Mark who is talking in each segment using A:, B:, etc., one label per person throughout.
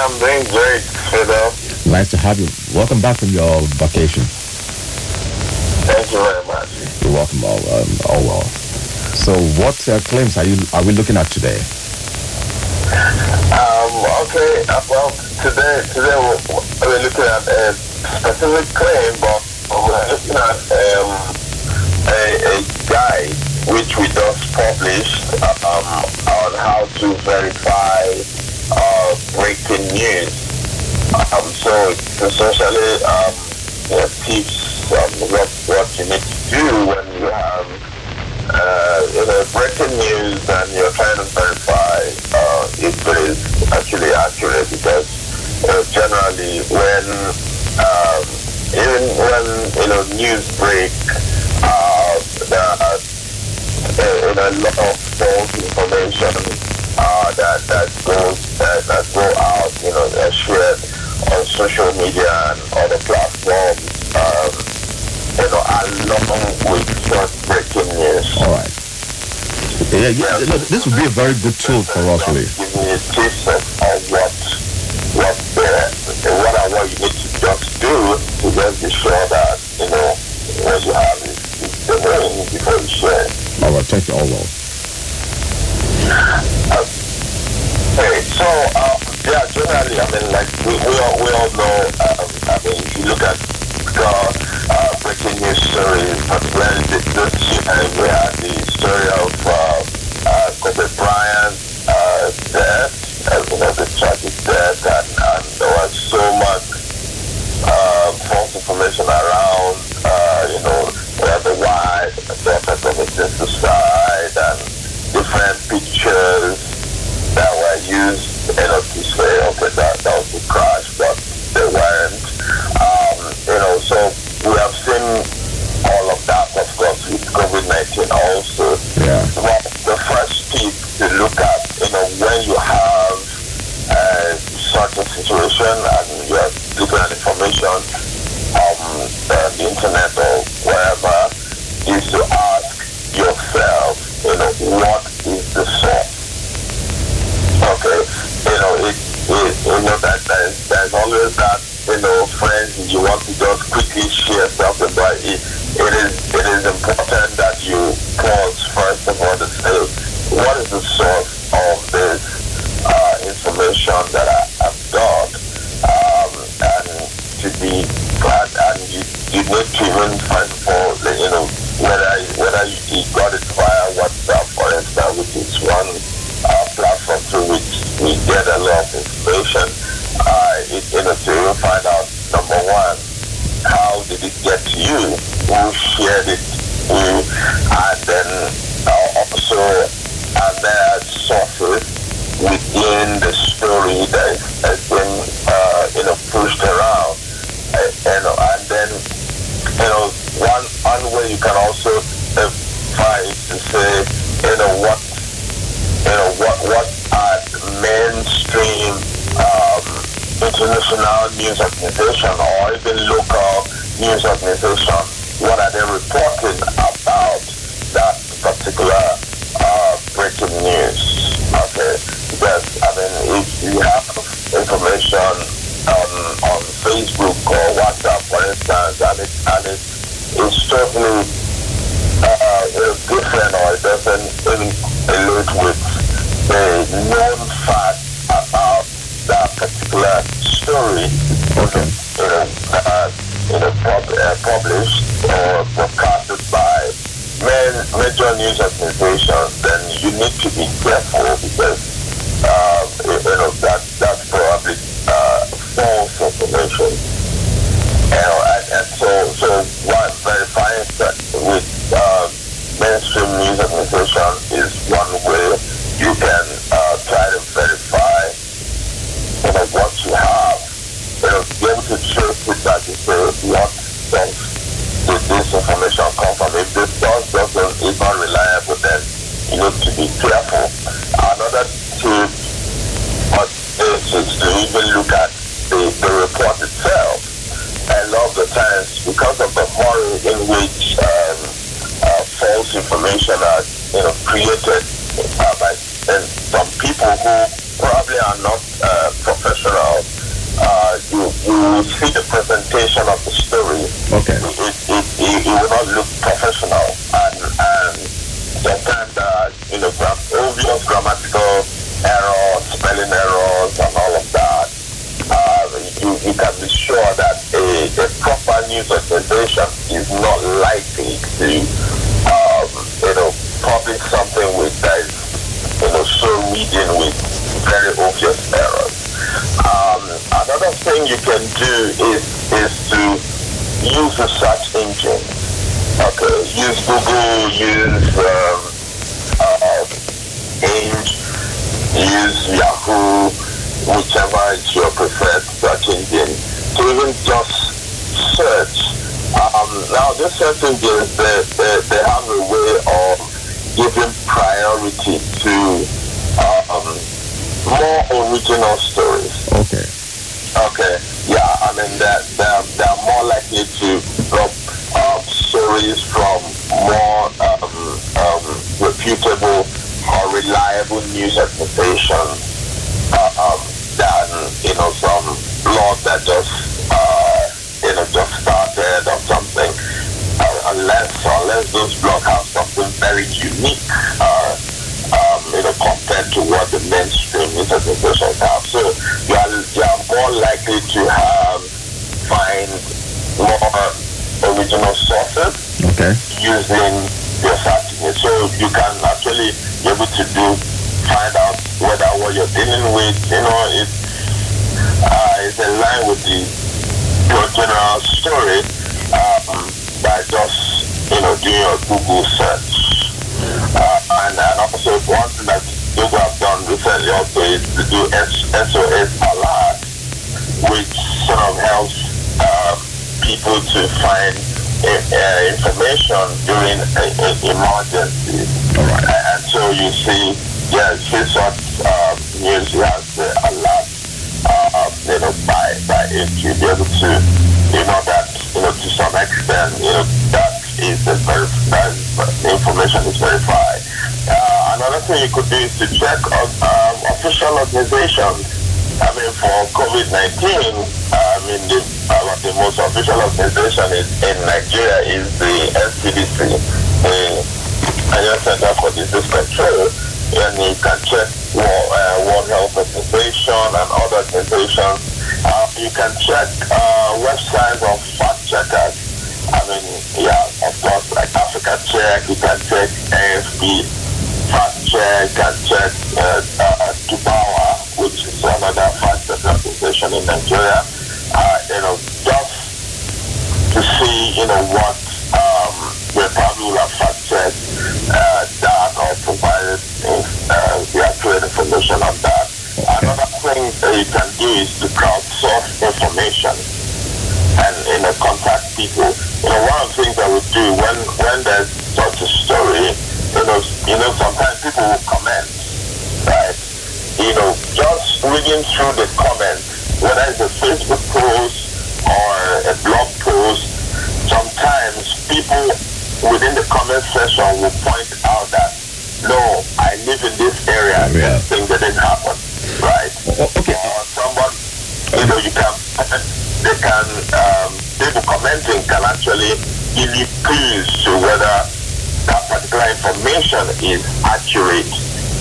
A: I'm doing great, Fiddle.
B: Nice to have you. Welcome back from your vacation.
A: Thank you very much.
B: You're welcome. All, um, all well. So, what uh, claims are you are we looking at today?
A: Um, okay, uh, well, today, today we're, we're looking at a specific claim, but we're looking at um, a, a guide which we just published um, on how to verify uh, breaking news. Um, so essentially um, on what, what you need to do when you have uh, you know, breaking news and you're trying to verify uh, if it is actually accurate because generally when um, even when you know news break uh, uh, you know, a lot of false information uh, that that goes uh, that go out you know uh, shared on social media and other platforms um, you know along with just breaking news.
B: All right. Yeah, yeah, look, this would be a very good tool for us, really.
A: Give me a taste of, what what the what I want you need to just do to just be sure that you know what you have is, is the way before you share. it.
B: All right. Thank you.
A: Allwell. Breaking to ask yourself, you know, what is the source? Okay, you know, it, it you know that there's, there's always that, you know, friends you want to just quickly share something, but it, it is it is important that you pause first of all to say, what is the source you? Who shared it? Who? And then uh, also, are there sources within the story that has been, uh, you know, pushed around? Uh, and then, you know, one one way you can also uh, find to say, you know, what you know, what what are mainstream um, international news organization or even local news organization, what are they reporting about that particular uh, breaking news? Okay, because I mean, if you have information on on Facebook or WhatsApp, for instance, and it and it is totally uh, is different or it doesn't allude with the known fact about that particular story
B: Okay.
A: Pub, uh, published or broadcasted by major news organizations, then you need to be careful because uh, you know that that's probably uh, false information. You know, and, and so so one verifying that with uh, mainstream news organization in which um, uh, false information are you know, created uh, by some people who probably are not uh, professional. Uh, you, you see the presentation of the story very obvious errors. Um, another thing you can do is is to use a search engine. Okay, use Google, use um, uh, Bing, use Yahoo, whichever is your preferred search engine, to even just search. Um, now, this search engines, they, they, they have a way of giving priority to um, more original stories.
B: Okay.
A: Okay, yeah, I mean that they're, they're more likely to drop um, stories from more um, um, reputable or reliable news organizations uh, um, than you know some blog that just uh, you know just started or something. Uh, unless unless those blogs have something very unique. Uh, um, you know, compared to what the mainstream organizations have. So you are, you are more likely to have find more original sources
B: Okay.
A: using your search engine. So you can actually be able to do find out whether what you're dealing with, you know, it uh, is in line with the your general story um, by just you know doing a Google search. Uh, and, and also one thing that Google have done recently also is to do S- SOS alert, which sort of helps um, people to find uh, uh, information during a, a emergency.
B: All right.
A: And so you see, yeah, see what um, news you have the alert, uh, you know, by by it, you'll be able to, you know, that, you know, to some extent, you know, that is the ver- that information is verified. Another thing you could do is to check on um, official organizations. I mean, for COVID-19, I mean, the, uh, the most official organization is, in Nigeria is the NCDC, the Nigeria Center for Disease Control, and you can check World, uh, World Health Organization and other organizations. Uh, you can check uh, websites of fact checkers. I mean, yeah, of course, like Africa Check, you can check AFP and check uh, uh, Dubawa, which is another check organization in Nigeria. Uh, you know, just to see, you know, what um, they probably will have fact checked uh, that or provided uh, the accurate information on that. Another thing that you can do is to crowdsource information and you know contact people. You know, one of the things I would do when when there's such a story, you know, sometimes people will comment, right? You know, just reading through the comments, whether it's a Facebook post or a blog post, sometimes people within the comment section will point out that no, I live in this area,
B: Yeah.
A: this thing that didn't happen, right?
B: Okay.
A: or someone, you know, you can, they can, um, people commenting can actually give you clues to whether particular information is accurate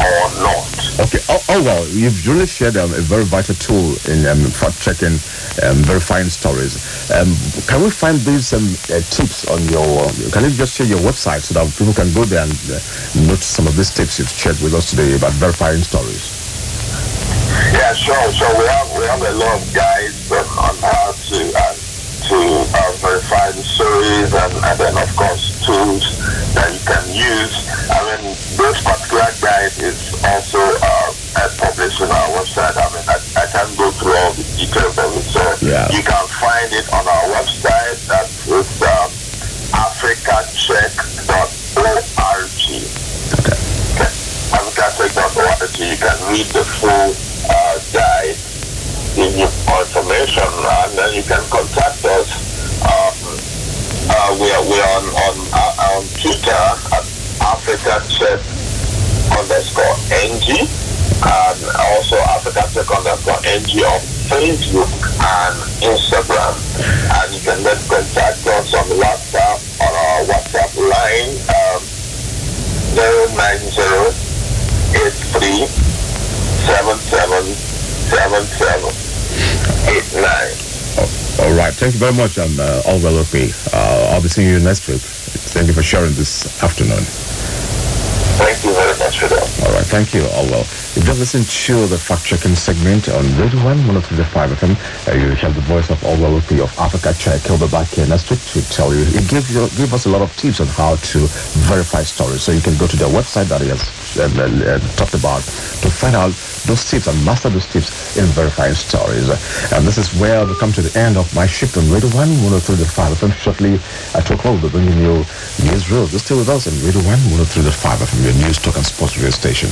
A: or not.
B: Okay. Oh, oh well, you've really shared um, a very vital tool in um, fact checking, um, verifying stories. Um, can we find these um, uh, tips on your? Can you just share your website so that people can go there and uh, note some of these tips you've shared with us today about verifying stories?
A: Yeah, sure. So we have we have a lot of guides on, on how to uh, to uh, verify the stories, and, and then of course tools that you can use. I mean, this particular guide is also uh, published on our website. I mean, I, I can't go through all the details of it, so
B: Yeah.
A: you can find it on our website. That is um, africacheck.org.
B: Okay.
A: Africacheck.org. You can read the full uh, guide, give you information, and then you can contact us. Um, uh, we are we are on on, on Twitter at Check underscore NG, and also Africa Check underscore NG on Facebook and Instagram. And you can then contact us on WhatsApp on our WhatsApp line um, 090 83 77 77 89.
B: All right. Thank you very much, um, uh, Allwell Okpi. Uh, I'll be seeing you next week. Thank you for sharing this afternoon.
A: Thank you very much for that.
B: All right. Thank you, Allwell. You just listened to the fact-checking segment on Radio 1 103.5 FM. Uh, you have the voice of Allwell Okpi of Africa. He'll be back here next week to tell you. He gave, you, gave us a lot of tips on how to verify stories. So you can go to their website that um, uh, talked about to find out those tips and master those tips in verifying stories. And this is where we come to the end of my shift on Radio 1 103.5 FM. Shortly 2 o'clock, we'll be bringing you News Real. Just stay with us on Radio 1 103.5 FM, your news talk and sports radio station.